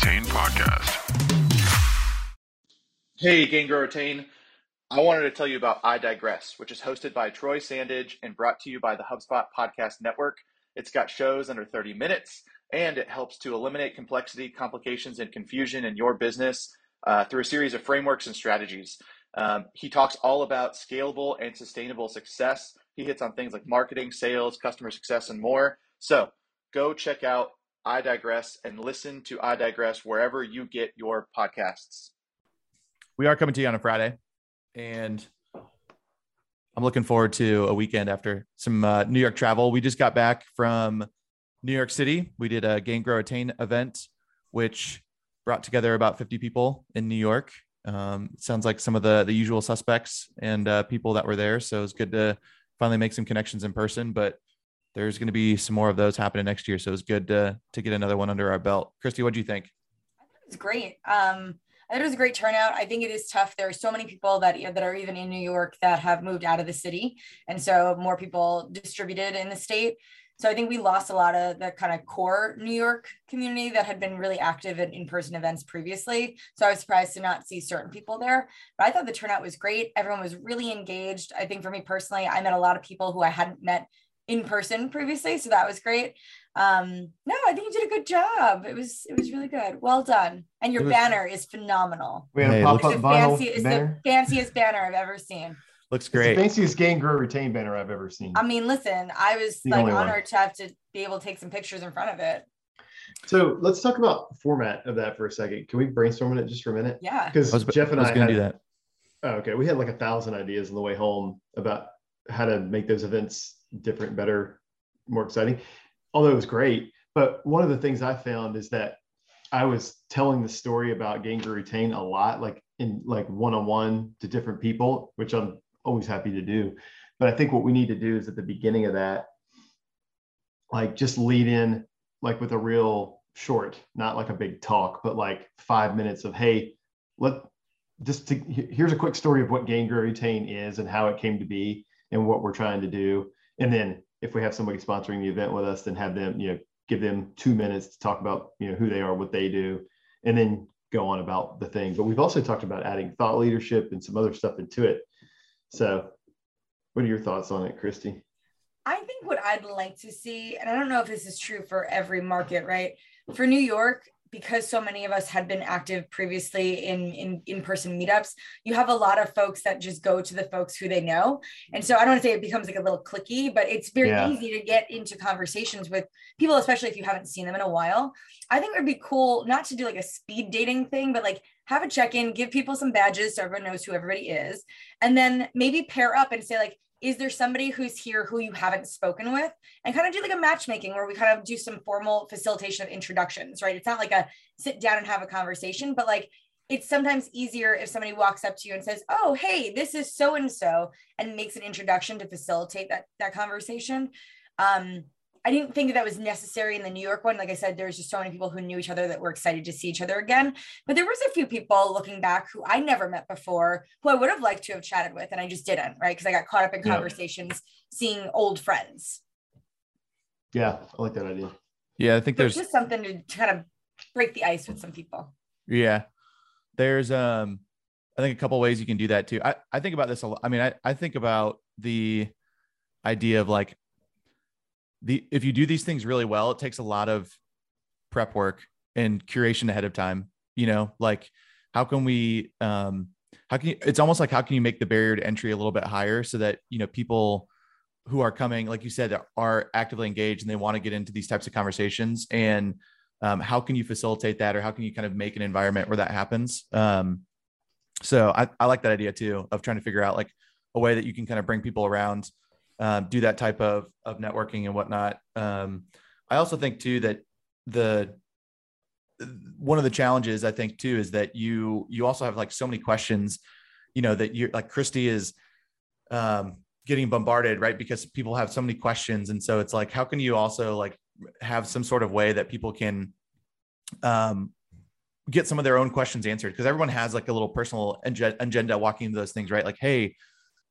Retain podcast. Hey, Gain Grow Retain. I wanted to tell you about I Digress, which is hosted by Troy Sandidge and brought to you by the HubSpot Podcast Network. It's got shows under 30 minutes and it helps to eliminate complexity, complications, and confusion in your business uh, through a series of frameworks and strategies. Um, he talks all about scalable and sustainable success. He hits on things like marketing, sales, customer success, and more. So go check out I Digress and listen to I Digress wherever you get your podcasts. We are coming to you on a Friday and I'm looking forward to a weekend after some uh, New York travel. We just got back from New York City. We did a Gain Grow Retain event, which brought together about 50 people in New York. Um, sounds like some of the the usual suspects and uh, people that were there. So it's good to finally make some connections in person. But there's going to be some more of those happening next year. So it's good to to get another one under our belt. Kristi, what do you think? It's great. Um, I thought it was a great turnout. I think it is tough. There are so many people that that are even in New York that have moved out of the city, and so more people distributed in the state. So I think we lost a lot of the kind of core New York community that had been really active in in-person events previously. So I was surprised to not see certain people there. But I thought the turnout was great. Everyone was really engaged. I think for me personally, I met a lot of people who I hadn't met in person previously, so that was great. Um, no, I think you did a good job. It was it was really good. Well done. And your was- banner is phenomenal. We have Hey, a pop up the, vinyl fancy, it's the fanciest banner I've ever seen. Looks It's the fanciest Gain Grow Retain banner I've ever seen. I mean, listen, I was The like only one. honored to have to be able to take some pictures in front of it. So let's talk about format of that for a second. Can we brainstorm it just for a minute? Yeah. Because Jeff and I was I, going to had, do that. Oh, okay, we had like a thousand ideas on the way home about how to make those events different, better, more exciting. Although it was great, but one of the things I found is that I was telling the story about Gain Grow Retain a lot, like in like one on one to different people, which I'm always happy to do. But I think what we need to do is at the beginning of that, like just lead in like with a real short, not like a big talk, but like five minutes of hey, let just to here's a quick story of what Gain Retain is and how it came to be and what we're trying to do. And then if we have somebody sponsoring the event with us, then have them, you know, give them two minutes to talk about, you know, who they are, what they do, and then go on about the thing. But we've also talked about adding thought leadership and some other stuff into it. So what are your thoughts on it, Kristi? I think what I'd like to see, and I don't know if this is true for every market, right? For New York, because so many of us had been active previously in in in-person meetups, you have a lot of folks that just go to the folks who they know. And so I don't want to say it becomes like a little clicky, but it's very Yeah. easy to get into conversations with people, especially if you haven't seen them in a while. I think it would be cool not to do like a speed dating thing, but like have a check-in, give people some badges so everyone knows who everybody is, and then maybe pair up and say like, is there somebody who's here who you haven't spoken with? And kind of do like a matchmaking where we kind of do some formal facilitation of introductions right? It's not like a sit down and have a conversation but like it's sometimes easier if somebody walks up to you and says oh hey this is so and so and makes an introduction to facilitate that that conversation. Um I didn't think that, that was necessary in the New York one. Like I said, there's just so many people who knew each other that were excited to see each other again. But there was a few people looking back who I never met before, who I would have liked to have chatted with, and I just didn't, right? Because I got caught up in Yeah. conversations, seeing old friends. Yeah, I like that idea. Yeah, I think There's there's just something to, to kind of break the ice with some people. Yeah. There's um I think a couple ways you can do that too. I, I think about this a lot. I mean, I, I think about the idea of like the if you do these things really well, it takes a lot of prep work and curation ahead of time. You know, like how can we um how can you it's almost like how can you make the barrier to entry a little bit higher so that you know people who are coming, like you said, are actively engaged and they want to get into these types of conversations and um, how can you facilitate that or how can you kind of make an environment where that happens um, so I, I like that idea too of trying to figure out like a way that you can kind of bring people around um, do that type of of networking and whatnot. Um, i also think too that the one of the challenges i think too is that you you also have like so many questions you know that you're like kristi is um, getting bombarded right? Because people have so many questions. And so it's like how can you also like have some sort of way that people can um, get some of their own questions answered? Because everyone has like a little personal agenda walking into those things, right? Like, hey,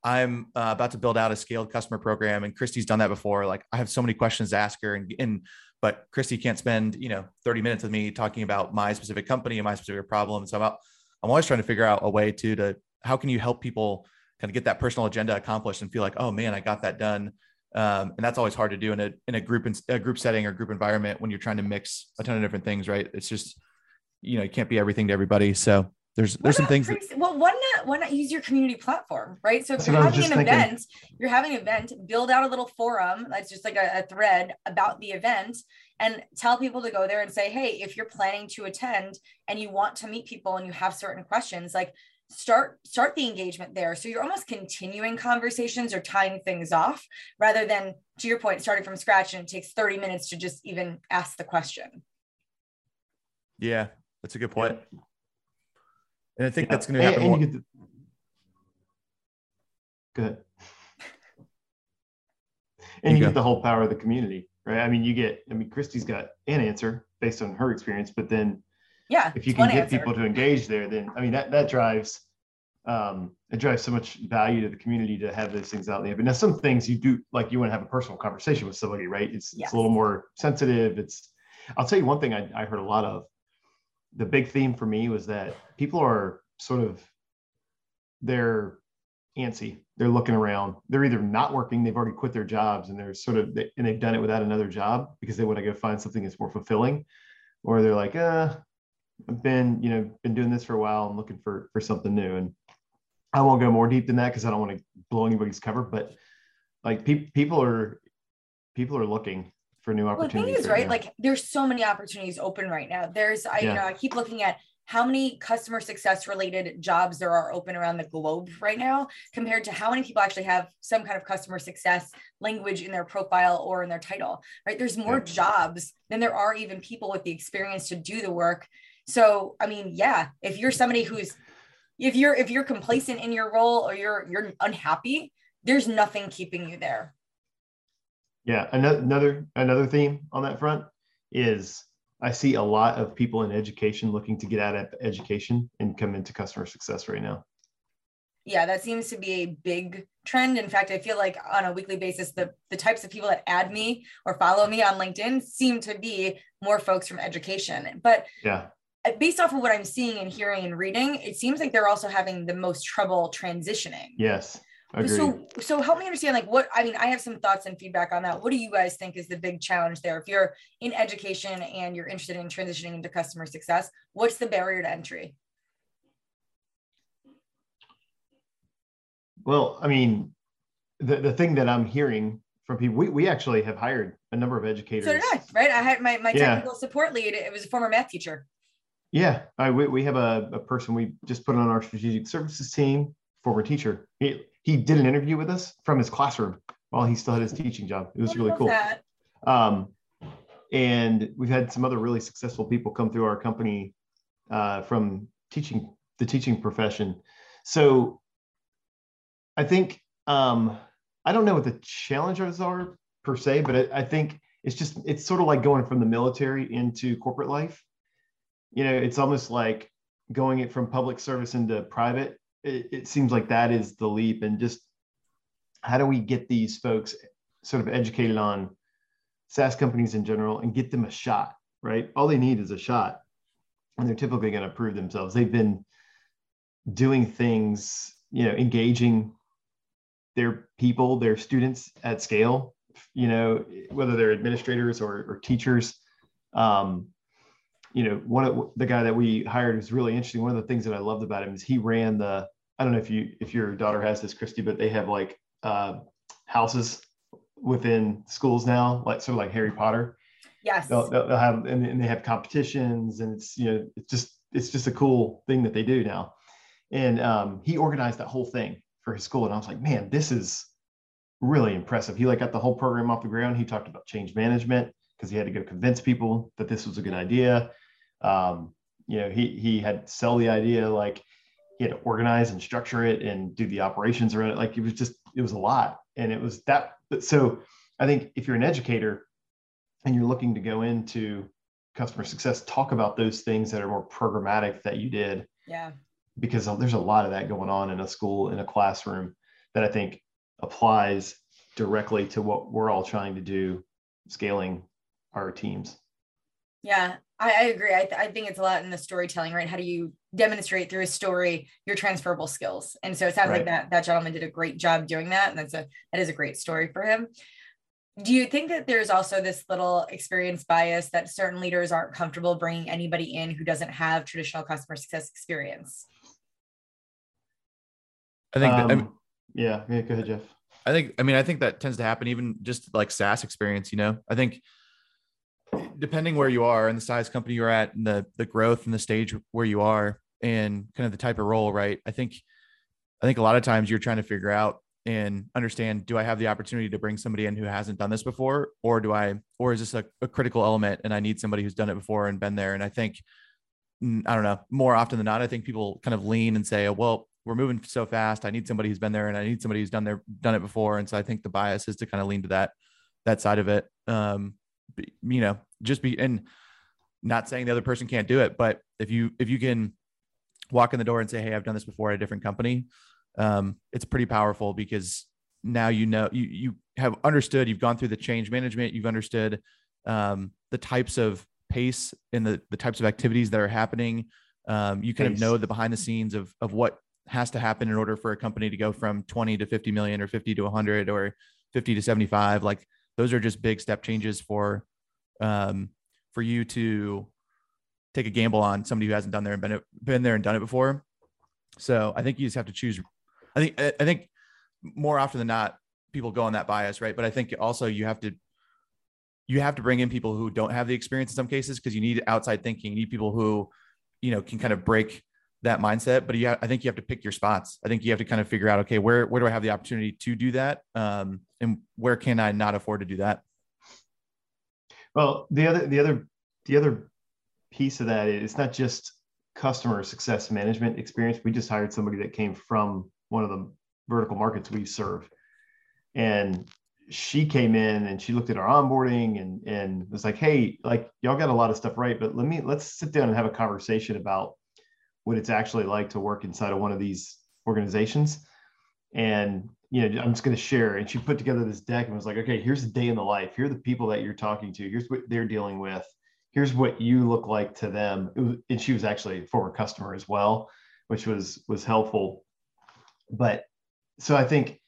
I'm uh, about to build out a scaled customer program, and Kristi's done that before. Like, I have so many questions to ask her, and and but Kristi can't spend, you know, 30 minutes with me talking about my specific company and my specific problem. So I'm, out, I'm always trying to figure out a way to, to how can you help people kind of get that personal agenda accomplished and feel like, oh man, I got that done. Um, and that's always hard to do in a, in a group, in, a group setting or group environment when you're trying to mix a ton of different things, right? It's just, you know, you can't be everything to everybody. So there's there's some things. That, well, why not why not use your community platform, right? So if you're having an thinking. event, you're having an event, build out a little forum that's just like a, a thread about the event, and tell people to go there and say, hey, if you're planning to attend and you want to meet people and you have certain questions, like start start the engagement there so you're almost continuing conversations or tying things off rather than to your point starting from scratch and it takes 30 minutes to just even ask the question yeah that's a good point yeah. And I think yeah. that's going to happen. And, and you get the, good. And you, you get the whole power of the community, right? I mean, you get, I mean, Christy's got an answer based on her experience, but then yeah, if you can get answer. people to engage there, then I mean that that drives um it drives so much value to the community to have those things out there. But now some things you do like you want to have a personal conversation with somebody, right? It's yes. it's a little more sensitive. It's I'll tell you one thing I, I heard a lot of the big theme for me was that people are sort of they're antsy. They're looking around. They're either not working they've already quit their jobs and they're sort of and they've done it without another job because they want to go find something that's more fulfilling. Or they're like uh i've been you know been doing this for a while i'm looking for for something new. And i won't go more deep than that because i don't want to blow anybody's cover but like pe- people are people are looking for new opportunities. Well, the thing is, right? Like there's so many opportunities open right now. There's, I, yeah. you know, I keep looking at how many customer success related jobs there are open around the globe right now compared to how many people actually have some kind of customer success language in their profile or in their title right there's more yeah. jobs than there are even people with the experience to do the work so i mean yeah if you're somebody who's if you're if you're complacent in your role or you're you're unhappy there's nothing keeping you there yeah, another another theme on that front is I see a lot of people in education looking to get out of education and come into customer success right now. Yeah, that seems to be a big trend. In fact, I feel like on a weekly basis, the, the types of people that add me or follow me on LinkedIn seem to be more folks from education. But yeah, based off of what I'm seeing and hearing and reading, it seems like they're also having the most trouble transitioning. Yes. Agreed. So, so help me understand, like, what I mean. I have some thoughts and feedback on that. What do you guys think is the big challenge there? If you're in education and you're interested in transitioning into customer success, what's the barrier to entry? Well, I mean, the, the thing that I'm hearing from people, we, we actually have hired a number of educators. So did I, right? I had my, my technical yeah. support lead. It was a former math teacher. Yeah, I, we, we have a, a person we just put on our strategic services team, former teacher. He, he did an interview with us from his classroom while he still had his teaching job. It was really cool. Um, and we've had some other really successful people come through our company uh, from teaching the teaching profession. So I think um, I don't know what the challenges are per se, but I, I think it's just it's sort of like going from the military into corporate life. You know, it's almost like going it from public service into private it, it seems like that is the leap and just how do we get these folks sort of educated on SaaS companies in general and get them a shot, right? All they need is a shot, and they're typically going to prove themselves. They've been doing things, you know, engaging their people, their students at scale, you know, whether they're administrators or, or teachers. Um, you know, one of the guy that we hired was really interesting. One of the things that I loved about him is he ran the I don't know if you if your daughter has this, Kristi, but they have like uh, houses within schools now, like sort of like Harry Potter. Yes. They'll, they'll have and, and they have competitions, and it's you know it's just it's just a cool thing that they do now. And um, he organized that whole thing for his school, and I was like, man, this is really impressive. He like got the whole program off the ground. He talked about change management because he had to go convince people that this was a good idea. Um, you know, he he had sell the idea like he had to organize and structure it and do the operations around it. Like it was just, it was a lot. And it was that. But so I think if you're an educator and you're looking to go into customer success, talk about those things that are more programmatic that you did. Yeah. Because there's a lot of that going on in a school, in a classroom that I think applies directly to what we're all trying to do, scaling our teams. Yeah, I, I agree. I, th- I think it's a lot in the storytelling, right? How do you demonstrate through a story your transferable skills? And so it sounds Right. like that that gentleman did a great job doing that, and that's a that is a great story for him. Do you think that there's also this little experience bias that certain leaders aren't comfortable bringing anybody in who doesn't have traditional customer success experience? I think, that, I, mean, Um, yeah, yeah, go ahead, Jeff. I think, I mean, I think that tends to happen even just like SaaS experience, you know, I think depending where you are and the size company you're at and the, the growth and the stage where you are and kind of the type of role, right. I think, I think a lot of times you're trying to figure out and understand, do I have the opportunity to bring somebody in who hasn't done this before? Or do I, or is this a, a critical element and I need somebody who's done it before and been there? And I think, I don't know, more often than not, I think people kind of lean and say, well, we're moving so fast. I need somebody who's been there and I need somebody who's done there, done it before. And so I think the bias is to kind of lean to that, that side of it. Um, you know, just be, and not saying the other person can't do it, but if you, if you can walk in the door and say, Hey, I've done this before at a different company. Um, it's pretty powerful because now, you know, you, you have understood, you've gone through the change management, you've understood, um, the types of pace and the, the types of activities that are happening. Um, you kind of know the behind the scenes of, of what has to happen in order for a company to go from 20 to 50 million or 50 to 100 or 50 to 75 like those are just big step changes for um for you to take a gamble on somebody who hasn't done there and been been there and done it before. So i think you just have to choose i think i think more often than not people go on that bias right? But i think also you have to you have to bring in people who don't have the experience in some cases because you need outside thinking. You need people who you know can kind of break that mindset but you ha- i think you have to pick your spots i think you have to kind of figure out okay where where do i have the opportunity to do that um and where can i not afford to do that Well, the other the other the other piece of that is it's not just customer success management experience. We just hired somebody that came from one of the vertical markets we serve. And she came in and she looked at our onboarding and and was like, "Hey, like y'all got a lot of stuff right, but let me let's sit down and have a conversation about what it's actually like to work inside of one of these organizations." And you know, I'm just going to share. And she put together this deck and was like, okay, here's the day in the life. Here are the people that you're talking to. Here's what they're dealing with. Here's what you look like to them. Was, and she was actually a former customer as well, which was was helpful. But so I think,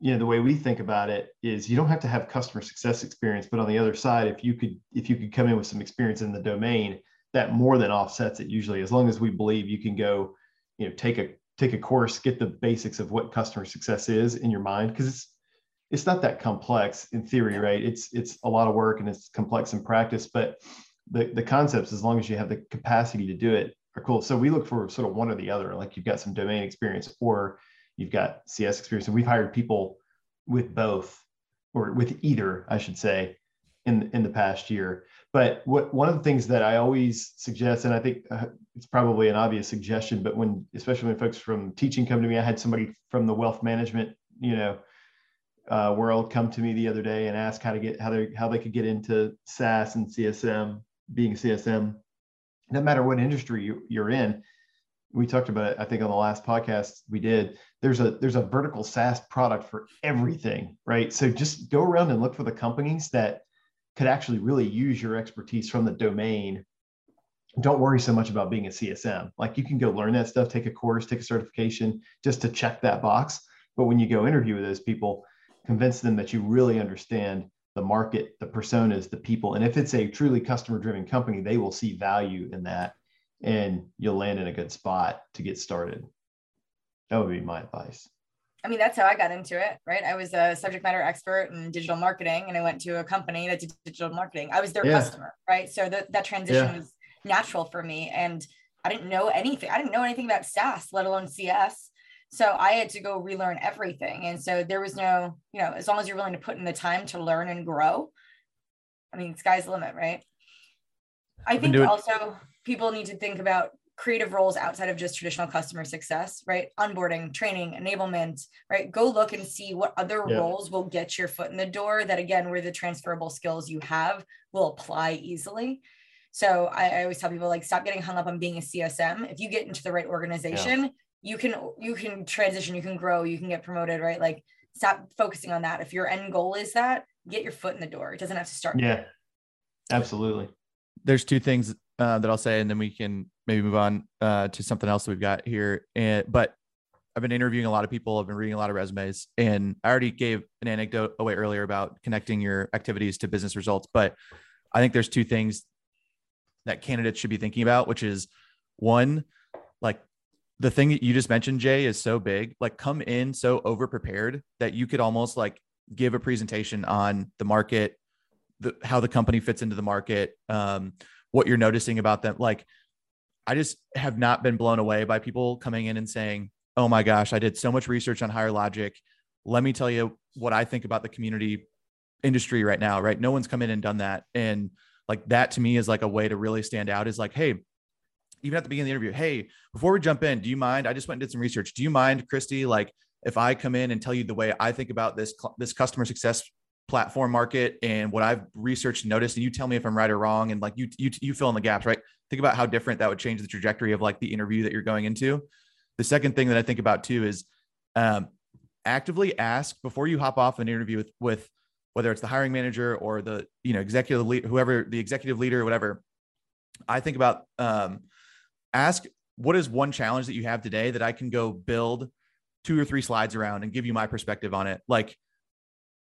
you know, the way we think about it is you don't have to have customer success experience, but on the other side, if you could if you could come in with some experience in the domain, that more than offsets it usually. As long as we believe you can go, you know, take a take a course, get the basics of what customer success is in your mind, because it's it's not that complex in theory, right? It's it's a lot of work and it's complex in practice, but the the concepts, as long as you have the capacity to do it, are cool. So we look for sort of one or the other. Like you've got some domain experience or you've got CS experience, and we've hired people with both or with either, I should say, in in the past year. But what one of the things that I always suggest, and I think uh, it's probably an obvious suggestion, but when especially when folks from teaching come to me, I had somebody from the wealth management, you know, uh, world come to me the other day and ask how to get how they how they could get into SaaS and CSM, being CSM. No matter what industry you, you're in, we talked about it. I think on the last podcast we did. There's a there's a vertical SaaS product for everything, right? So just go around and look for the companies that could actually really use your expertise from the domain don't worry so much about being a CSM. Like you can go learn that stuff, take a course, take a certification just to check that box. But when you go interview with those people, convince them that you really understand the market, the personas, the people. And if it's a truly customer driven company, they will see value in that and you'll land in a good spot to get started. That would be my advice. I mean, that's how I got into it, right? I was a subject matter expert in digital marketing and I went to a company that did digital marketing. I was their Yeah. customer, right? So that, that transition Yeah. was natural for me. And I didn't know anything. I didn't know anything about SaaS, let alone CS. So I had to go relearn everything. And so there was no, you know, as long as you're willing to put in the time to learn and grow, I mean, sky's the limit, right? I think also people need to think about creative roles outside of just traditional customer success, right? Onboarding, training, enablement, right? Go look and see what other Yeah. roles will get your foot in the door that again, where the transferable skills you have will apply easily. So I, I always tell people like stop getting hung up on being a CSM. If you get into the right organization, you can you can transition, you can grow, you can get promoted, right? Like stop focusing on that. If your end goal is that, get your foot in the door. It doesn't have to start. Yeah. Absolutely. There's two things uh, that I'll say, and then we can maybe move on uh, to something else that we've got here. And but I've been interviewing a lot of people. I've been reading a lot of resumes, and I already gave an anecdote away earlier about connecting your activities to business results. But I think there's two things that candidates should be thinking about, which is one, like the thing that you just mentioned, Jay, is so big. Like, come in so over prepared that you could almost like give a presentation on the market, the, how the company fits into the market, um, what you're noticing about them. Like, I just have not been blown away by people coming in and saying, "Oh my gosh, I did so much research on Higher Logic. Let me tell you what I think about the community industry right now." Right? No one's come in and done that, and like that to me is like a way to really stand out. Is like, hey, even at the beginning of the interview, hey, before we jump in, do you mind? I just went and did some research. Do you mind, Kristi? Like, if I come in and tell you the way I think about this this customer success platform market and what I've researched and noticed, and you tell me if I'm right or wrong, and like you you you fill in the gaps, right? Think about how different that would change the trajectory of like the interview that you're going into. The second thing that I think about too is um, actively ask before you hop off an interview with with whether it's the hiring manager or the you know executive lead, whoever the executive leader or whatever. I think about um, ask what is one challenge that you have today that I can go build two or three slides around and give you my perspective on it. Like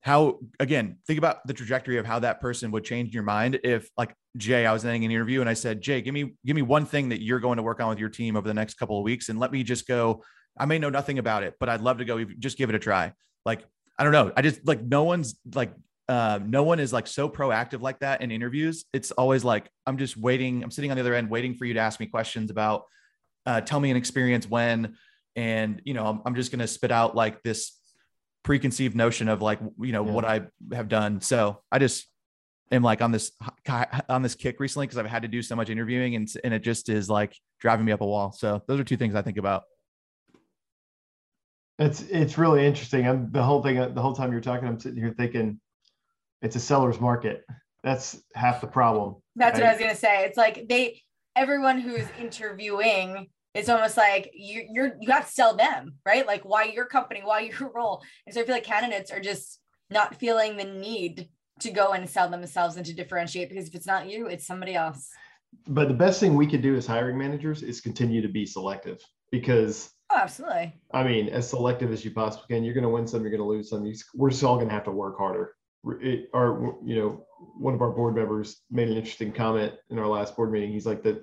how again, think about the trajectory of how that person would change your mind if like Jay, I was ending an interview and I said, Jay, give me give me one thing that you're going to work on with your team over the next couple of weeks and let me just go. I may know nothing about it, but I'd love to go just give it a try. Like, I don't know. I just like no one's like uh, no one is like so proactive like that in interviews. It's always like I'm just waiting. I'm sitting on the other end, waiting for you to ask me questions about, uh, tell me an experience when, and you know, I'm, I'm just gonna spit out like this preconceived notion of like you know yeah. what I have done. So I just am like on this on this kick recently because I've had to do so much interviewing and and it just is like driving me up a wall. So those are two things I think about. It's it's really interesting. I'm the whole thing the whole time you're talking, I'm sitting here thinking it's a seller's market. That's half the problem. That's right? what I was gonna say. It's like they everyone who's interviewing it's almost like you you're you have to sell them, right? Like why your company, why your role. And so I feel like candidates are just not feeling the need to go and sell themselves and to differentiate because if it's not you, it's somebody else. But the best thing we can do as hiring managers is continue to be selective because oh, absolutely. I mean, as selective as you possibly can. You're going to win some, you're going to lose some. We're just all going to have to work harder it, our you know one of our board members made an interesting comment in our last board meeting. He's like the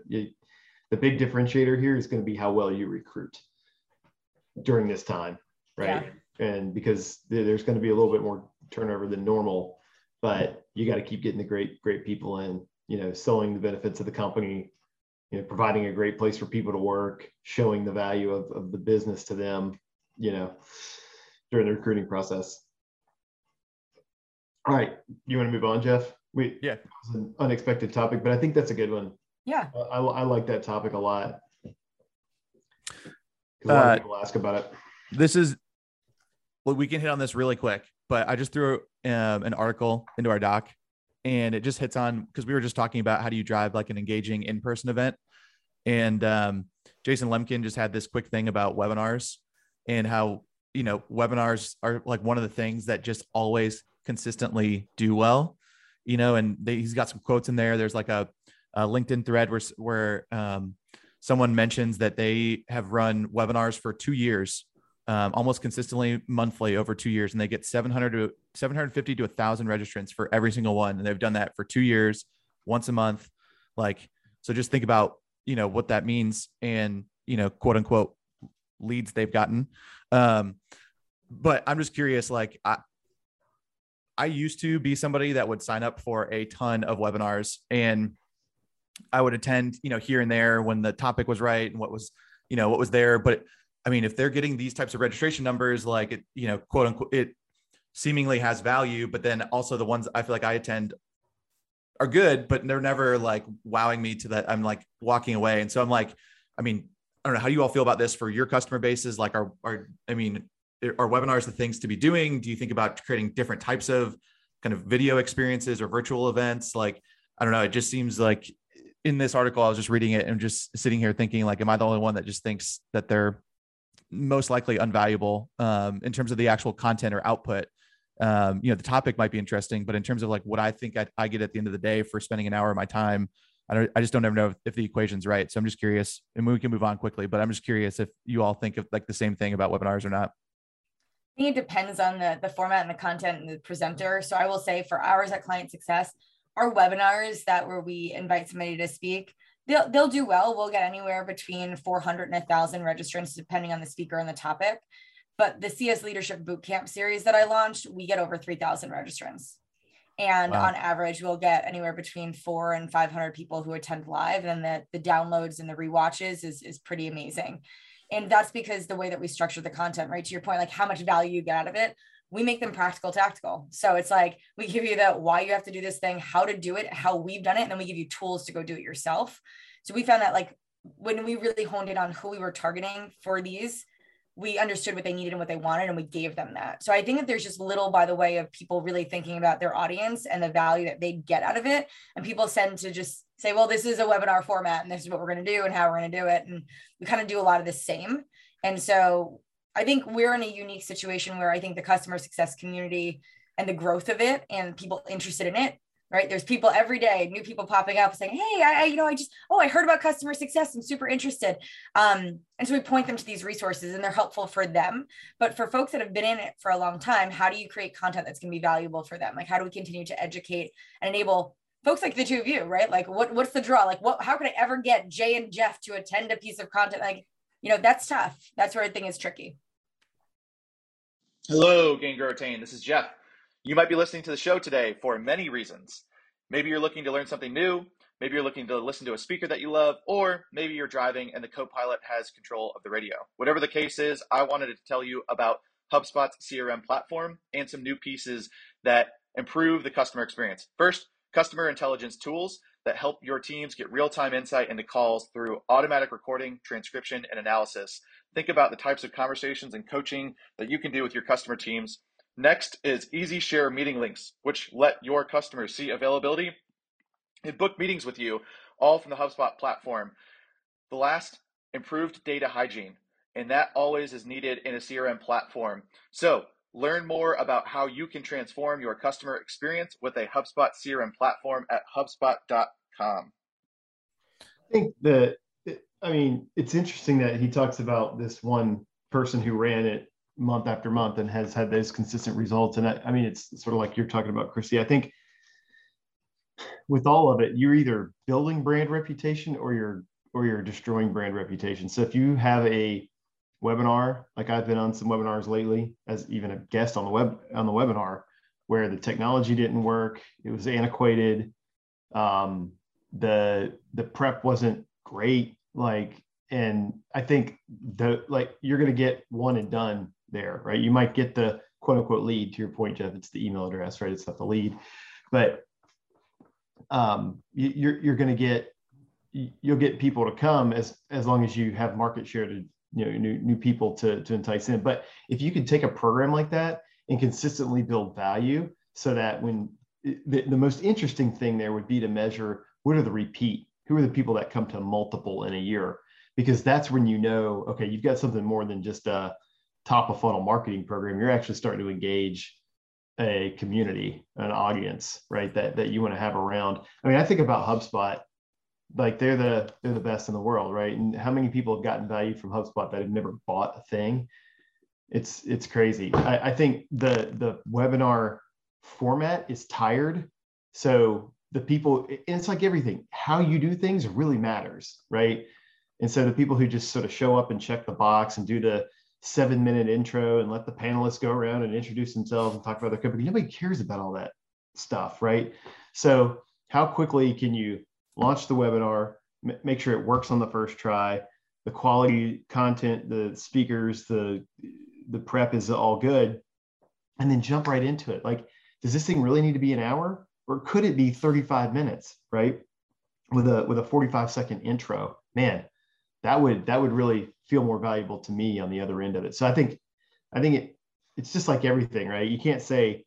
the big differentiator here is going to be how well you recruit during this time, right? Yeah. And because there's going to be a little bit more turnover than normal, but you got to keep getting the great great people in. You know, selling the benefits of the company, you know, providing a great place for people to work, showing the value of, of the business to them, you know, during the recruiting process. All right. You want to move on, Jeff? We yeah, was an unexpected topic, but I think that's a good one. Yeah. I, I like that topic a lot. A lot uh, of people ask about it. This is well, we can hit on this really quick, but I just threw um, an article into our doc and it just hits on because we were just talking about how do you drive like an engaging in-person event. And um, Jason Lemkin just had this quick thing about webinars and how, you know, webinars are like one of the things that just always consistently do well, you know, and they, he's got some quotes in there. There's like a, a LinkedIn thread where, where um, someone mentions that they have run webinars for two years, um, almost consistently monthly over two years, and they get 700 to 750 to 1,000 registrants for every single one. And they've done that for two years, once a month. Like, so just think about, you know, what that means and, you know, quote unquote leads they've gotten. Um, but I'm just curious, like, I, I used to be somebody that would sign up for a ton of webinars and I would attend, you know, here and there when the topic was right and what was, you know, what was there. But I mean, if they're getting these types of registration numbers, like it, you know, quote unquote, it seemingly has value, but then also the ones I feel like I attend are good, but they're never like wowing me to that. I'm like walking away. And so I'm like, I mean, I don't know how do you all feel about this for your customer bases. Like, are, are, I mean, are webinars the things to be doing? Do you think about creating different types of kind of video experiences or virtual events? Like, I don't know. It just seems like in this article, I was just reading it and just sitting here thinking, like, am I the only one that just thinks that they're most likely unvaluable um, in terms of the actual content or output? um, you know, the topic might be interesting, but in terms of like what I think I, I get at the end of the day for spending an hour of my time, I don't, I just don't ever know if, if the equation's right. So I'm just curious, and we can move on quickly, but I'm just curious if you all think of like the same thing about webinars or not. I think it depends on the, the format and the content and the presenter. So I will say for ours at Client Success, our webinars that where we invite somebody to speak, they'll, they'll do well. We'll get anywhere between 400 and 1,000 registrants, depending on the speaker and the topic. But the CS Leadership Bootcamp series that I launched, we get over 3,000 registrants. And wow. on average, we'll get anywhere between four and 500 people who attend live. And the, the downloads and the re-watches is, is pretty amazing. And that's because the way that we structure the content, right? To your point, like how much value you get out of it, we make them practical tactical. So it's like we give you the why you have to do this thing, how to do it, how we've done it, and then we give you tools to go do it yourself. So we found that like when we really honed in on who we were targeting for these, we understood what they needed and what they wanted and we gave them that so i think that there's just little by the way of people really thinking about their audience and the value that they get out of it and people tend to just say well this is a webinar format and this is what we're going to do and how we're going to do it and we kind of do a lot of the same and so i think we're in a unique situation where i think the customer success community and the growth of it and people interested in it right? There's people every day, new people popping up saying, Hey, I, you know, I just, oh, I heard about customer success. I'm super interested. Um, and so we point them to these resources and they're helpful for them. But for folks that have been in it for a long time, how do you create content that's going to be valuable for them? Like, how do we continue to educate and enable folks like the two of you, right? Like, what, what's the draw? Like, what, how could I ever get Jay and Jeff to attend a piece of content? Like, you know, that's tough. That's where I think is tricky. Hello, Retain. This is Jeff. You might be listening to the show today for many reasons. Maybe you're looking to learn something new. Maybe you're looking to listen to a speaker that you love, or maybe you're driving and the co pilot has control of the radio. Whatever the case is, I wanted to tell you about HubSpot's CRM platform and some new pieces that improve the customer experience. First, customer intelligence tools that help your teams get real time insight into calls through automatic recording, transcription, and analysis. Think about the types of conversations and coaching that you can do with your customer teams Next is Easy Share meeting links, which let your customers see availability and book meetings with you, all from the HubSpot platform. The last, improved data hygiene, and that always is needed in a CRM platform. So, learn more about how you can transform your customer experience with a HubSpot CRM platform at HubSpot.com. I think that, I mean, it's interesting that he talks about this one person who ran it month after month and has had those consistent results. And I, I mean, it's sort of like you're talking about, Kristi. I think with all of it, you're either building brand reputation or you're or you're destroying brand reputation. So if you have a webinar, like I've been on some webinars lately, as even a guest on the web on the webinar, where the technology didn't work, it was antiquated, um, the the prep wasn't great, like, and I think the like you're gonna get one and done there, right? You might get the quote unquote lead to your point, Jeff. It's the email address, right? It's not the lead, but um, you, are you're going to get you'll get people to come as as long as you have market share to you know new new people to to entice in. But if you could take a program like that and consistently build value, so that when the, the most interesting thing there would be to measure what are the repeat, who are the people that come to multiple in a year, because that's when you know okay you've got something more than just a top of funnel marketing program, you're actually starting to engage a community, an audience, right? That that you want to have around. I mean, I think about HubSpot, like they're the they're the best in the world, right? And how many people have gotten value from HubSpot that have never bought a thing? It's it's crazy. I, I think the the webinar format is tired. So the people, it's like everything. How you do things really matters, right? And so the people who just sort of show up and check the box and do the seven minute intro and let the panelists go around and introduce themselves and talk about their company. Nobody cares about all that stuff, right? So, how quickly can you launch the webinar, m- make sure it works on the first try, the quality content, the speakers, the the prep is all good, and then jump right into it. Like, does this thing really need to be an hour, or could it be 35 minutes, right? With a with a 45 second intro, man, that would that would really feel more valuable to me on the other end of it. So I think I think it it's just like everything, right? You can't say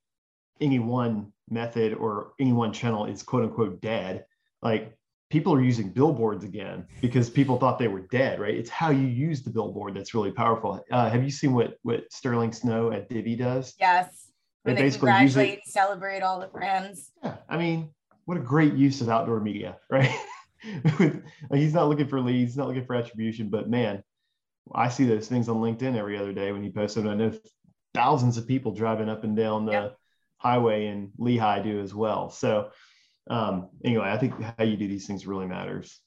any one method or any one channel is quote unquote dead. Like people are using billboards again because people thought they were dead, right? It's how you use the billboard that's really powerful. Uh, have you seen what what Sterling Snow at Divvy does? Yes. Where they basically use it. and celebrate all the brands. Yeah, I mean, what a great use of outdoor media, right? He's not looking for leads, he's not looking for attribution, but man, I see those things on LinkedIn every other day when he posts them. I know thousands of people driving up and down the Yep. highway in Lehi do as well. So um, anyway, I think how you do these things really matters.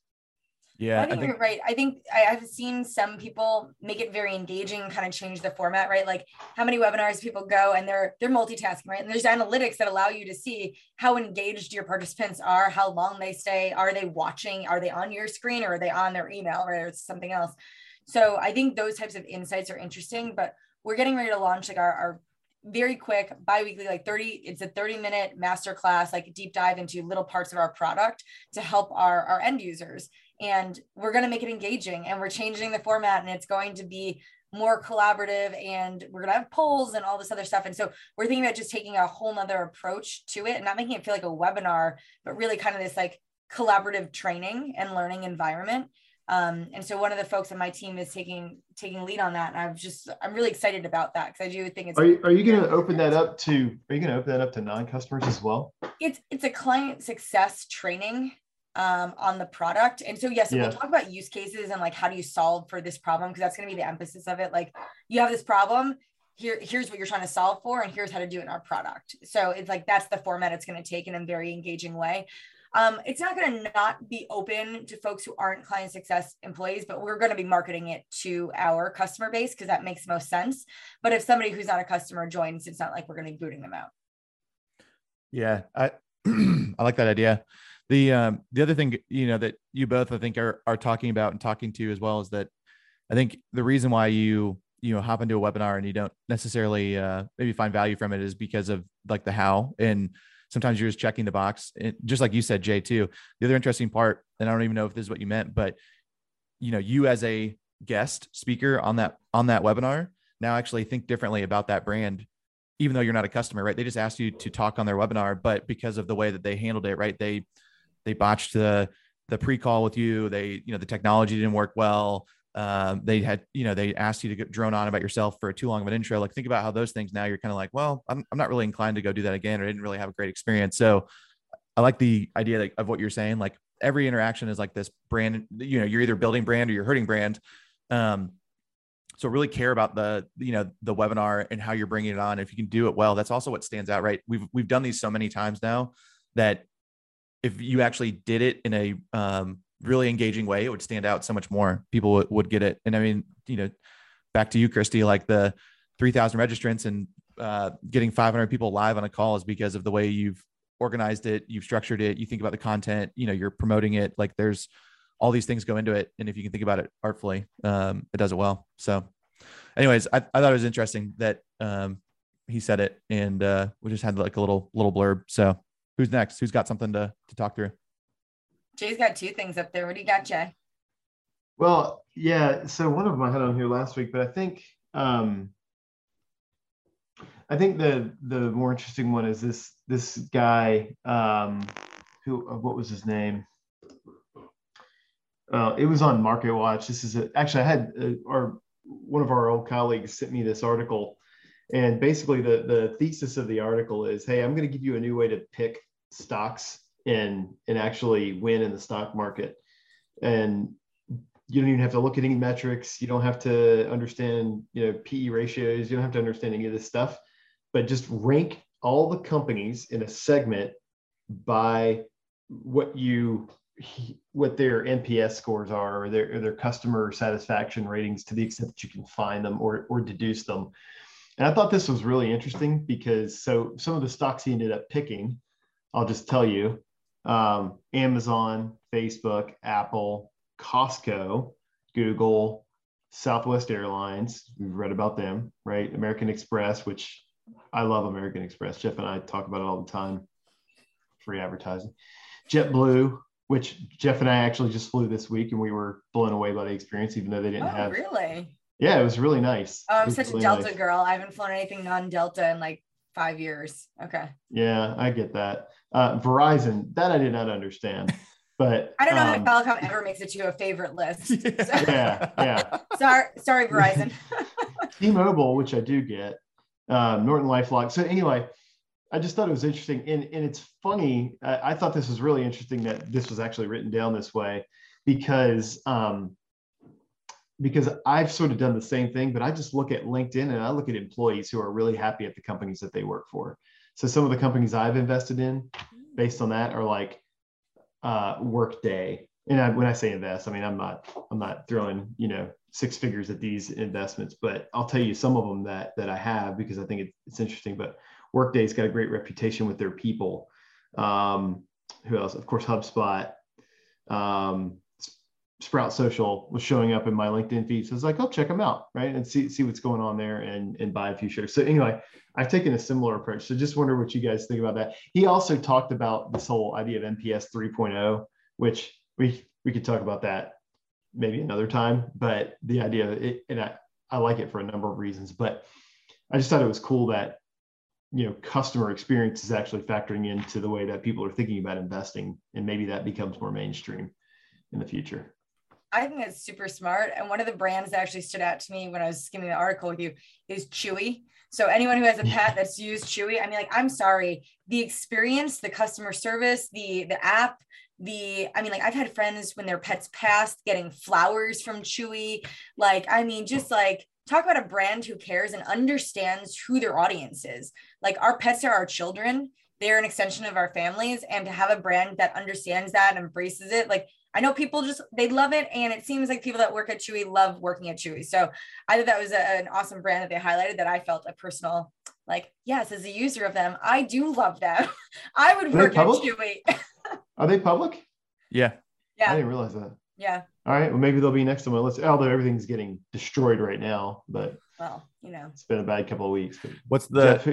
Yeah, I I think, think you're right. I think I, I've seen some people make it very engaging, kind of change the format, right? Like how many webinars people go and they're they're multitasking, right? And there's analytics that allow you to see how engaged your participants are, how long they stay, are they watching, are they on your screen or are they on their email or it's something else. So I think those types of insights are interesting, but we're getting ready to launch like our, our very quick bi-weekly like 30 it's a 30 minute master class like deep dive into little parts of our product to help our, our end users and we're going to make it engaging and we're changing the format and it's going to be more collaborative and we're going to have polls and all this other stuff. And so we're thinking about just taking a whole nother approach to it and not making it feel like a webinar but really kind of this like collaborative training and learning environment. Um, and so one of the folks on my team is taking taking lead on that and i'm just i'm really excited about that because i do think it's Are you, are you going to open that up to, are you going to open that up to non-customers as well? it's it's a client success training um, on the product. And so yes, Yeah. we'll talk about use cases and like how do you solve for this problem because that's going to be the emphasis of it. Like you have this problem, here here's what you're trying to solve for, and here's how to do it in our product. So it's like that's the format it's going to take in a very engaging way. Um, it's not going to not be open to folks who aren't client success employees, but we're going to be marketing it to our customer base because that makes most sense. But if somebody who's not a customer joins, it's not like we're going to be booting them out. Yeah, I I like that idea. The um the other thing you know that you both I think are are talking about and talking to as well is that I think the reason why you you know hop into a webinar and you don't necessarily uh maybe find value from it is because of like the how and sometimes you're just checking the box and just like you said Jay too. The other interesting part and I don't even know if this is what you meant but you know you as a guest speaker on that on that webinar now actually think differently about that brand even though you're not a customer, right? They just asked you to talk on their webinar, but because of the way that they handled it, right? They they botched the the pre-call with you. They, you know, the technology didn't work well. Um, they had, you know, they asked you to drone on about yourself for too long of an intro. Like think about how those things now you're kind of like, well, I'm, I'm not really inclined to go do that again, or I didn't really have a great experience. So I like the idea of what you're saying. Like every interaction is like this brand, you know, you're either building brand or you're hurting brand. Um, so really care about the you know the webinar and how you're bringing it on if you can do it well that's also what stands out right we've we've done these so many times now that if you actually did it in a um, really engaging way it would stand out so much more. People would, would get it. And i mean you know back to you kristi like the 3000 registrants and uh, getting 500 people live on a call is because of the way you've organized it you've structured it you think about the content you know you're promoting it. Like there's all these things go into it. And if you can think about it artfully um, it does it well. So anyways I, I thought it was interesting that um, he said it and uh, we just had like a little little blurb. So who's next who's got something to, to talk through Jay's got two things up there. What do you got, Jay? Well, yeah. So one of them I had on here last week, but I think um, I think the the more interesting one is this this guy um, who uh, what was his name? Uh, it was on Market Watch. This is a, actually I had uh, our one of our old colleagues sent me this article, and basically the the thesis of the article is, hey, I'm going to give you a new way to pick stocks and and actually win in the stock market, and you don't even have to look at any metrics. You don't have to understand, you know, PE ratios. You don't have to understand any of this stuff, but just rank all the companies in a segment by what you what their NPS scores are or their or their customer satisfaction ratings to the extent that you can find them or or deduce them. And I thought this was really interesting because so some of the stocks he ended up picking, I'll just tell you, um, Amazon, Facebook, Apple, Costco, Google, Southwest Airlines. We've read about them, right? American Express, which I love American Express. Jeff and I talk about it all the time. Free advertising. JetBlue, which Jeff and I actually just flew this week, and we were blown away by the experience, even though they didn't Oh, have. really? Yeah, it was really nice. Oh, I'm such really a Delta nice. girl. I haven't flown anything non-Delta in like five years. Okay. Yeah, I get that. Uh, Verizon, that I did not understand, but I don't know um, how Telecom ever makes it to a favorite list. So- yeah, yeah. sorry, sorry, Verizon. T-Mobile, which I do get, um, Norton LifeLock. So anyway, I just thought it was interesting, and and it's funny. I, I, thought this was really interesting that this was actually written down this way, because um, because I've sort of done the same thing, but I just look at LinkedIn and I look at employees who are really happy at the companies that they work for. So some of the companies I've invested in, based on that, are like uh, Workday. And I, when I say invest, I mean I'm not I'm not throwing you know six figures at these investments, but I'll tell you some of them that that I have because I think it, it's interesting. But Workday's got a great reputation with their people. Um, who else? Of course, HubSpot. Um, Sprout Social was showing up in my LinkedIn feed. So I was like, I'll check them out, right? And see, see what's going on there and, and buy a few shares. So anyway, I've taken a similar approach. So just wonder what you guys think about that. He also talked about this whole idea of NPS 3.0, which we we could talk about that maybe another time. But the idea, it, and I, I like it for a number of reasons. But I just thought it was cool that you know customer experience is actually factoring into the way that people are thinking about investing, and maybe that becomes more mainstream in the future. I think it's super smart. And one of the brands that actually stood out to me when I was skimming the article with you is Chewy. So anyone who has a pet that's used Chewy, I mean, like, I'm sorry, the experience, the customer service, the the app, the I mean, like, I've had friends when their pets passed getting flowers from Chewy. Like, I mean, just like talk about a brand who cares and understands who their audience is. Like, our pets are our children. They're an extension of our families, and to have a brand that understands that and embraces it, like I know people just they love it, and it seems like people that work at Chewy love working at Chewy. So I thought that was a, an awesome brand that they highlighted that I felt a personal like yes, as a user of them, I do love them. I would work at Chewy. Are they public? Yeah. Yeah. I didn't realize that. Yeah. All right. Well, maybe they'll be next to my list. Although everything's getting destroyed right now, but well, you know, it's been a bad couple of weeks. What's the? Jeff,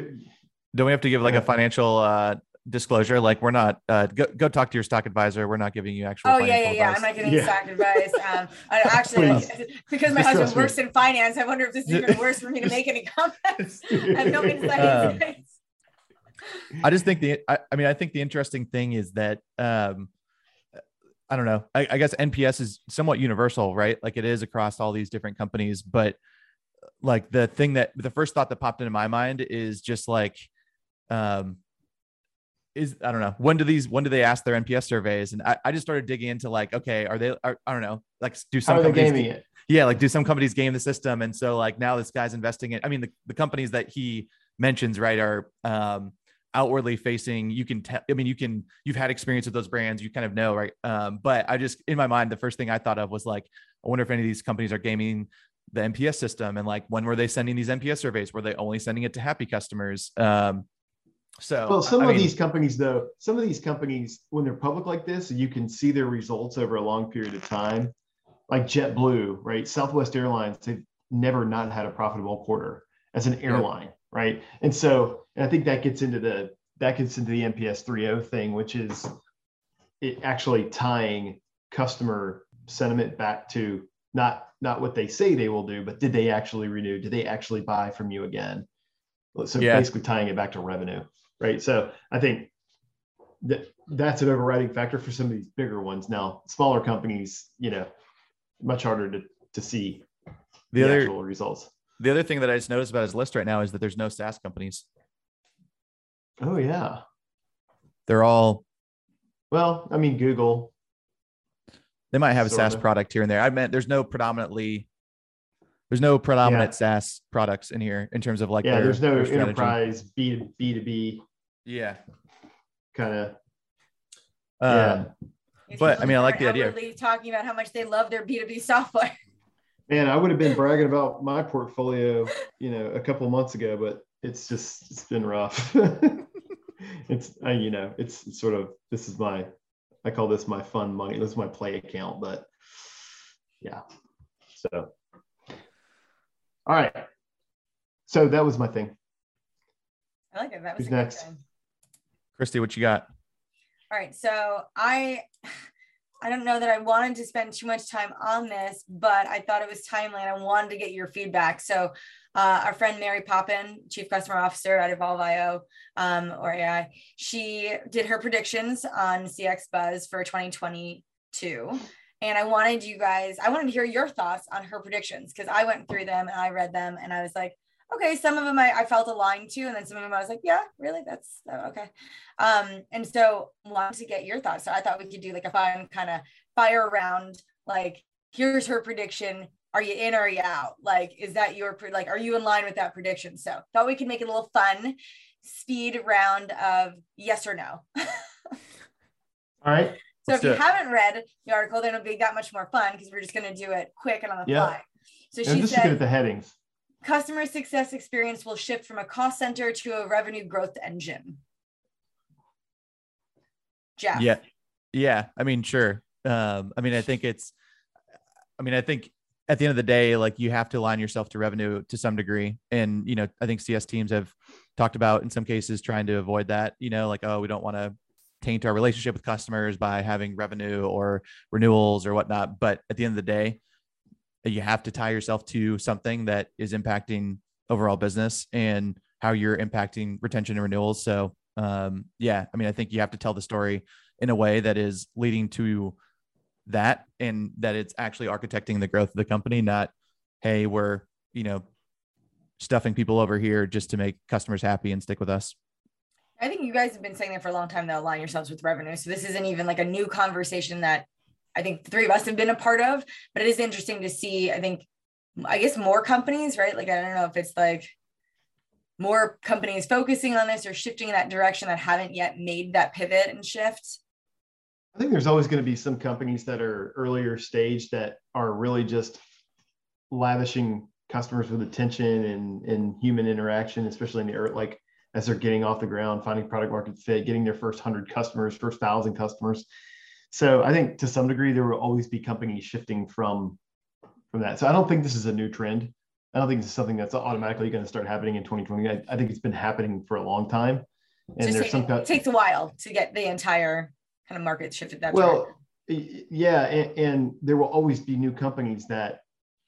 don't we have to give like a financial uh, disclosure like we're not uh, go, go talk to your stock advisor. We're not giving you actual oh yeah yeah yeah. I'm not giving yeah. stock advice. Um I actually because my husband works in finance i wonder if this is even worse for me to make any comments. I have no insight um, i just think the I, I, mean i think the interesting thing is that um i don't know. I, I guess nps is somewhat universal right? Like it is across all these different companies but like the thing that the first thought that popped into my mind is just like um is I don't know when do these when do they ask their NPS surveys? And I, I just started digging into like, okay, are they are, I don't know, like do some companies gaming it? Yeah, like do some companies game the system? And so like now this guy's investing in. I mean, the, the companies that he mentions right are um, outwardly facing. You can tell. I mean, you can you've had experience with those brands. You kind of know, right? Um, but I just in my mind, the first thing I thought of was like, I wonder if any of these companies are gaming the NPS system and like when were they sending these NPS surveys? Were they only sending it to happy customers? Um, so, well, some I of mean, these companies, though, some of these companies, when they're public like this, you can see their results over a long period of time. Like JetBlue, right? Southwest Airlines, they've never not had a profitable quarter as an airline, yeah. right? And so, and I think that gets into the that gets into the NPS 3.0 thing, which is it actually tying customer sentiment back to not not what they say they will do, but did they actually renew? Did they actually buy from you again? So yeah. basically tying it back to revenue right? So I think that that's an overriding factor for some of these bigger ones. Now, smaller companies, you know, much harder to to see the, the other actual results. The other thing that I just noticed about his list right now is that there's no SaaS companies. Oh yeah, they're all. Well, I mean, Google. They might have a SaaS of. product here and there. I meant there's no predominantly there's no predominant yeah. SaaS products in here in terms of like yeah. Their, there's no enterprise B to B to B. Yeah. Kind of. Um, yeah. But I mean, I like the idea. Talking about how much they love their B two B software. Man, I would have been bragging about my portfolio, you know, a couple months ago, but it's just it's been rough. it's uh, you know, it's sort of this is my I call this my fun money. This is my play account, but yeah. So all right. So that was my thing. I like it. That was Who's next? Kristi, what you got? All right. So I I don't know that I wanted to spend too much time on this, but I thought it was timely and I wanted to get your feedback. So uh, our friend Mary Poppen, Chief Customer Officer at Evolve.io um, or AI, she did her predictions on CX Buzz for 2022. And I wanted you guys, I wanted to hear your thoughts on her predictions because I went through them and I read them and I was like, okay, some of them I, I felt aligned to, and then some of them I was like, yeah, really, that's uh, okay. Um, and so wanted to get your thoughts. So I thought we could do like a fun kind of fire round, like here's her prediction. Are you in or are you out? Like, is that your like? Are you in line with that prediction? So thought we could make it a little fun, speed round of yes or no. All right. So Let's if you it. haven't read the article, then it'll be that much more fun because we're just going to do it quick and on the fly. So she just said, at the headings. Customer success experience will shift from a cost center to a revenue growth engine. Jeff. Yeah. Yeah. I mean, sure. Um, I mean, I think it's, I mean, I think at the end of the day, like you have to align yourself to revenue to some degree. And, you know, I think CS teams have talked about in some cases trying to avoid that, you know, like, oh, we don't want to taint our relationship with customers by having revenue or renewals or whatnot. But at the end of the day, you have to tie yourself to something that is impacting overall business and how you're impacting retention and renewals. So, um, yeah, I mean, I think you have to tell the story in a way that is leading to that and that it's actually architecting the growth of the company, not, hey, we're, you know, stuffing people over here just to make customers happy and stick with us. I think you guys have been saying that for a long time that align yourselves with revenue. So this isn't even like a new conversation that I think the three of us have been a part of, but it is interesting to see, I think, I guess more companies, right? Like, I don't know if it's like more companies focusing on this or shifting in that direction that haven't yet made that pivot and shift. I think there's always going to be some companies that are earlier stage that are really just lavishing customers with attention and, and human interaction, especially in the earth, like as they're getting off the ground, finding product market fit, getting their first hundred customers, first thousand customers. So I think to some degree there will always be companies shifting from from that. So I don't think this is a new trend. I don't think this is something that's automatically going to start happening in 2020. I, I think it's been happening for a long time. And there's some it takes a while to get the entire kind of market shifted that way. well, yeah, and, and, there will always be new companies that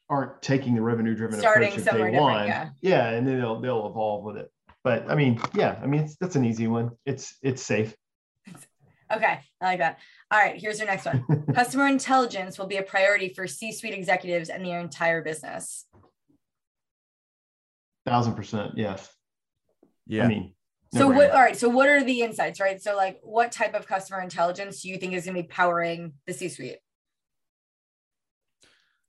aren't taking the revenue driven approach that they want. Yeah. yeah, and then they'll they'll evolve with it. But I mean, yeah, I mean that's an easy one. It's it's safe. Okay, I like that. All right, here's your next one. Customer intelligence will be a priority for C-suite executives and their entire business. Thousand percent, yes. Yeah. I mean, so what? All right. So what are the insights, right? So like, what type of customer intelligence do you think is going to be powering the C-suite?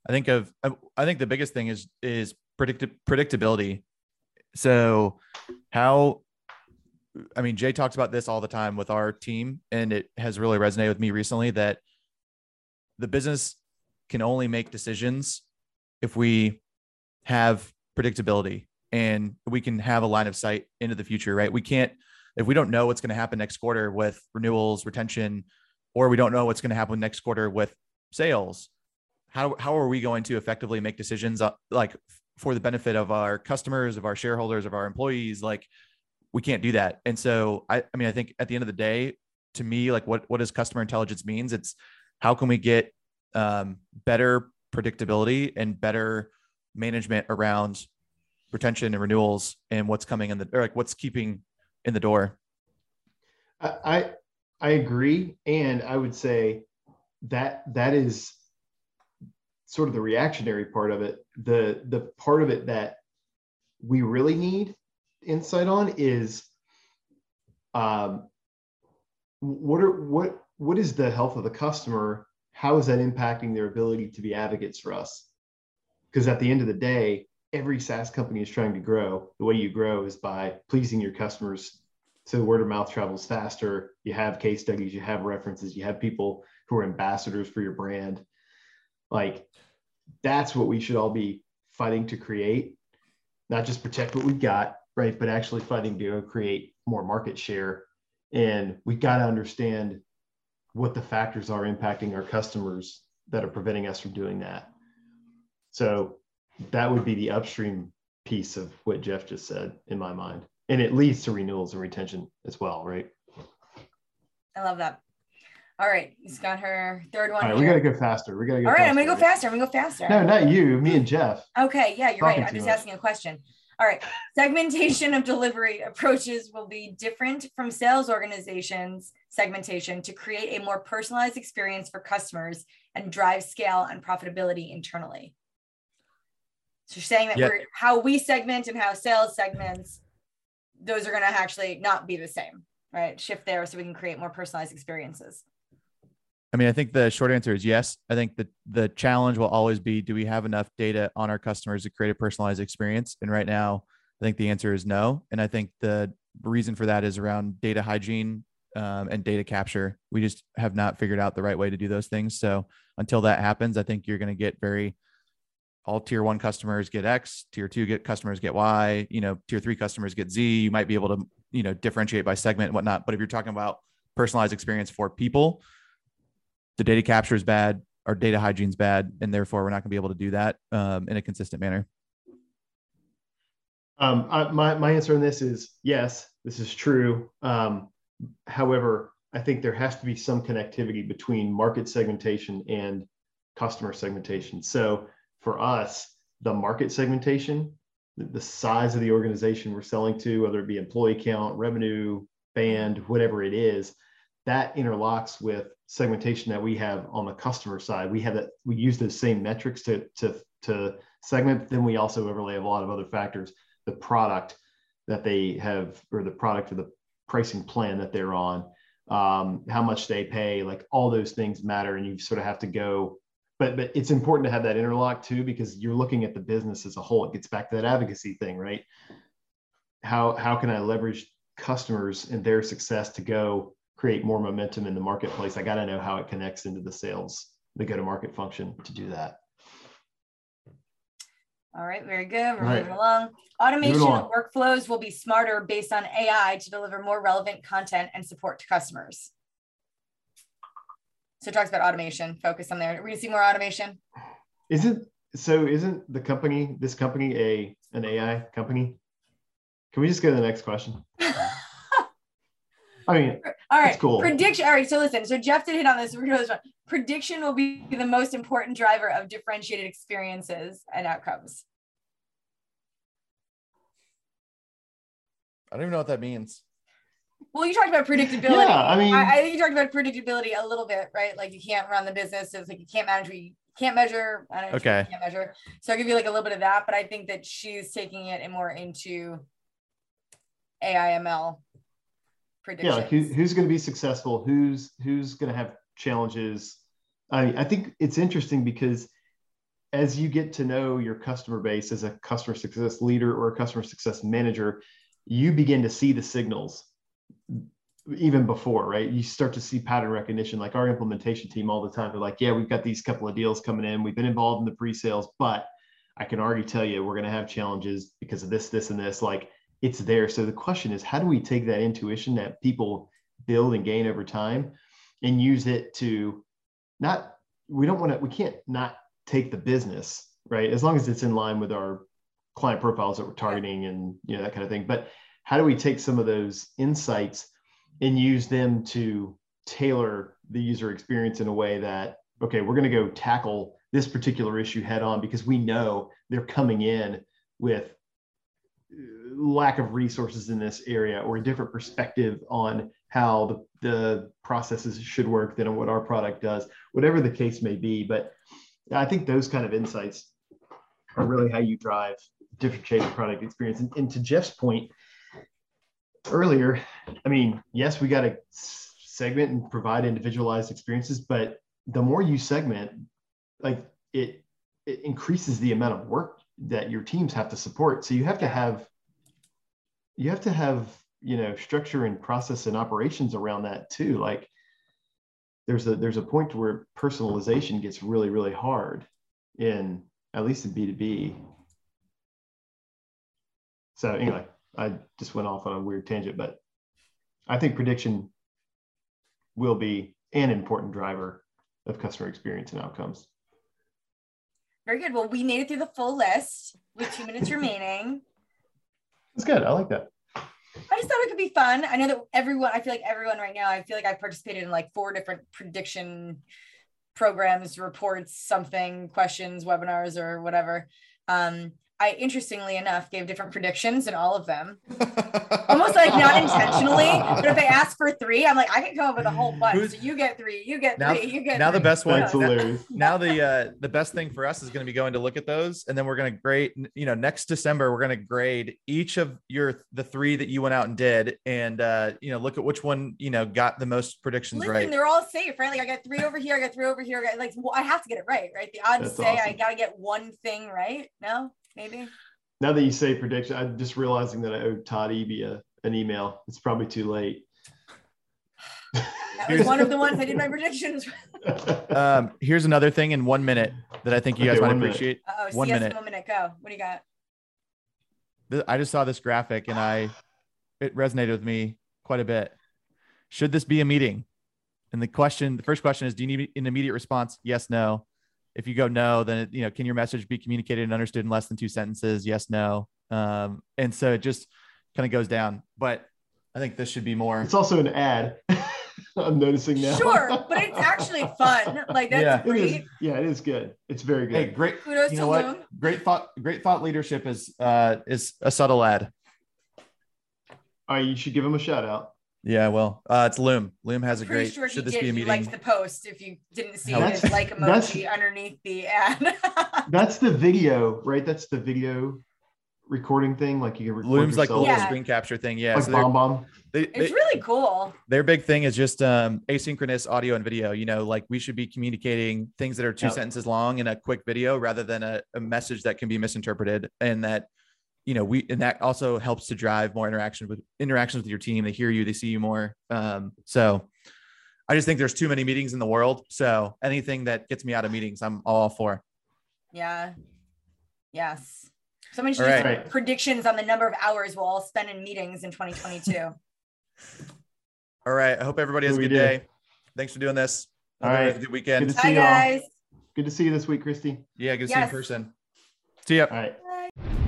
I think of I think the biggest thing is is predict predictability. So how I mean, Jay talks about this all the time with our team, and it has really resonated with me recently that the business can only make decisions if we have predictability and we can have a line of sight into the future, right? We can't, if we don't know what's going to happen next quarter with renewals, retention, or we don't know what's going to happen next quarter with sales, how, how are we going to effectively make decisions uh, like for the benefit of our customers, of our shareholders, of our employees? Like, we can't do that. And so I, I mean, I think at the end of the day, to me, like what what does customer intelligence means? It's how can we get um, better predictability and better management around retention and renewals and what's coming in the or like what's keeping in the door. I I agree, and I would say that that is sort of the reactionary part of it. The the part of it that we really need insight on is um, what are what what is the health of the customer? How is that impacting their ability to be advocates for us? Because at the end of the day, every SaaS company is trying to grow. The way you grow is by pleasing your customers. So word of mouth travels faster. You have case studies, you have references, you have people who are ambassadors for your brand. Like that's what we should all be fighting to create, not just protect what we've got, right? But actually fighting to create more market share. And we've got to understand what the factors are impacting our customers that are preventing us from doing that. So that would be the upstream piece of what Jeff just said in my mind. And it leads to renewals and retention as well, right? I love that. All right, he's got her third one. All right, here. we gotta go faster. We gotta go. All right, faster, I'm gonna go faster. I'm gonna go faster. No, not you. Me and Jeff. Okay, yeah, you're right. I'm just much. asking a question. All right. Segmentation of delivery approaches will be different from sales organizations segmentation to create a more personalized experience for customers and drive scale and profitability internally. So you're saying that Yeah. we're how we segment and how sales segments, those are going to actually not be the same, right? Shift there so we can create more personalized experiences. I mean, I think the short answer is yes. I think the the challenge will always be do we have enough data on our customers to create a personalized experience? And right now, I think the answer is no. And I think the reason for that is around data hygiene um, and data capture. We just have not figured out the right way to do those things. So until that happens, I think you're going to get very all tier one customers get X, tier two get customers get Y, you know, tier three customers get Z. You might be able to, you know, differentiate by segment and whatnot. But if you're talking about personalized experience for people, the data capture is bad, our data hygiene is bad, and therefore we're not going to be able to do that um, in a consistent manner. Um, I, my, my answer on this is yes, this is true. Um, however, I think there has to be some connectivity between market segmentation and customer segmentation. So for us, the market segmentation, the, the size of the organization we're selling to, whether it be employee count, revenue, band, whatever it is, that interlocks with segmentation that we have on the customer side. We have that we use those same metrics to to to segment. Then we also overlay a lot of other factors, the product that they have, or the product or the pricing plan that they're on, um, how much they pay, like all those things matter, and you sort of have to go. But but it's important to have that interlock too because you're looking at the business as a whole. It gets back to that advocacy thing, right? How how can I leverage customers and their success to go create more momentum in the marketplace? I got to know how it connects into the sales, the go to market function to do that. All right, very good. We're right. moving along. Automation of workflows will be smarter based on AI to deliver more relevant content and support to customers. So it talks about automation, focus on there. We're gonna see more automation. Isn't so? Isn't the company this company a an AI company? Can we just go to the next question? I mean, All right. Cool. Prediction. All right. So listen. So Jeff did hit on this. We're gonna this one. Prediction will be the most important driver of differentiated experiences and outcomes. I don't even know what that means. Well, you talked about predictability. yeah, I mean, I, I think you talked about predictability a little bit, right? Like you can't run the business. It's like you can't manage what you can't measure. I don't know if you Okay. can't measure. So I'll give you like a little bit of that, but I think that she's taking it and more into AIML yeah, like who, who's going to be successful? Who's who's going to have challenges? I I think it's interesting because as you get to know your customer base as a customer success leader or a customer success manager, you begin to see the signals even before, right? You start to see pattern recognition. Like our implementation team all the time, they're like, yeah, we've got these couple of deals coming in. We've been involved in the pre-sales, but I can already tell you we're going to have challenges because of this, this, and this. Like it's there. So the question is, how do we take that intuition that people build and gain over time and use it to not, we don't want to, we can't not take the business, right? As long as it's in line with our client profiles that we're targeting and you know that kind of thing. But how do we take some of those insights and use them to tailor the user experience in a way that okay we're going to go tackle this particular issue head on because we know they're coming in with lack of resources in this area or a different perspective on how the, the processes should work than what our product does whatever the case may be. But i think those kind of insights are really how you drive differentiated product experience. And, and to jeff's point earlier, I mean, yes, we got to segment and provide individualized experiences, but the more you segment, like it, it increases the amount of work that your teams have to support. So you have to have, you have to have, you know, structure and process and operations around that too. Like there's a, there's a point where personalization gets really, really hard in, at least in B2B. So anyway, I just went off on a weird tangent, but I think prediction will be an important driver of customer experience and outcomes. Very good. Well, we made it through the full list with two minutes remaining. That's good. I like that. I just thought it could be fun. I know that everyone, I feel like everyone right now, I feel like I've participated in like four different prediction programs, reports, something, questions, webinars, or whatever. Um, I interestingly enough gave different predictions in all of them. Almost like not intentionally, but if they ask for three, I'm like, I can come up with a whole bunch. Who's- So you get three, you get Now- three, you get now the best one That's now, hilarious. now the uh the best thing for us is going to be going to look at those and then we're going to grade you know next december we're going to grade each of your the three that you went out and did and uh you know look at which one you know got the most predictions Listen, right they're all safe, right? Like I got three over here, I got three over here. I got, like well, I have to get it right, right? The odds That's say I gotta get one thing right. No, maybe. Now that you say prediction, I'm just realizing that I owe Todd Eby a, an email. It's probably too late. That Here's- was one of the ones I did my predictions. um here's another thing in one minute that i think you guys Okay, might one minute. appreciate Oh, One CS minute. one minute. Go. What do you got? I just saw this graphic and i it resonated with me quite a bit should this be a meeting and the question the first question is do you need an immediate response yes no if you go no then it, you know can your message be communicated and understood in less than two sentences yes no um, and so it just kind of goes down but i think this should be more it's also an ad. I'm noticing now. Sure, but it's actually fun. Like that's Yeah. It is, great. yeah, it is good. It's very good. hey great Kudos you to know Loom. what great thought great thought leadership is uh is a subtle ad All right, you should give him a shout out. Yeah well uh it's loom loom has a Pretty great sure should this did. be a He meeting liked the post. If you didn't see That's- his like emoji underneath the ad. That's the video, right? That's the video recording thing. Like you can record loom's like the little Yeah. screen capture thing yeah like so BombBomb. they, it's really cool. their big thing is just um, asynchronous audio and video. You know, like we should be communicating things that are two Yep. sentences long in a quick video rather than a, a message that can be misinterpreted. And that, you know, we and that also helps to drive more interaction with interactions with your team. They hear you, they see you more. Um, so I just think there's too many meetings in the world. So anything that gets me out of meetings, I'm all for. Yeah. Yes. Somebody should All do some predictions on the number of hours we'll all spend in meetings in 2022. All right. I hope everybody has a good did. day. Thanks for doing this. All Hope everybody right. has a Good weekend. Good to Bye, see y'all. guys. Good to see you this week, Kristi. Yeah. Good to see you in person. See ya. All right.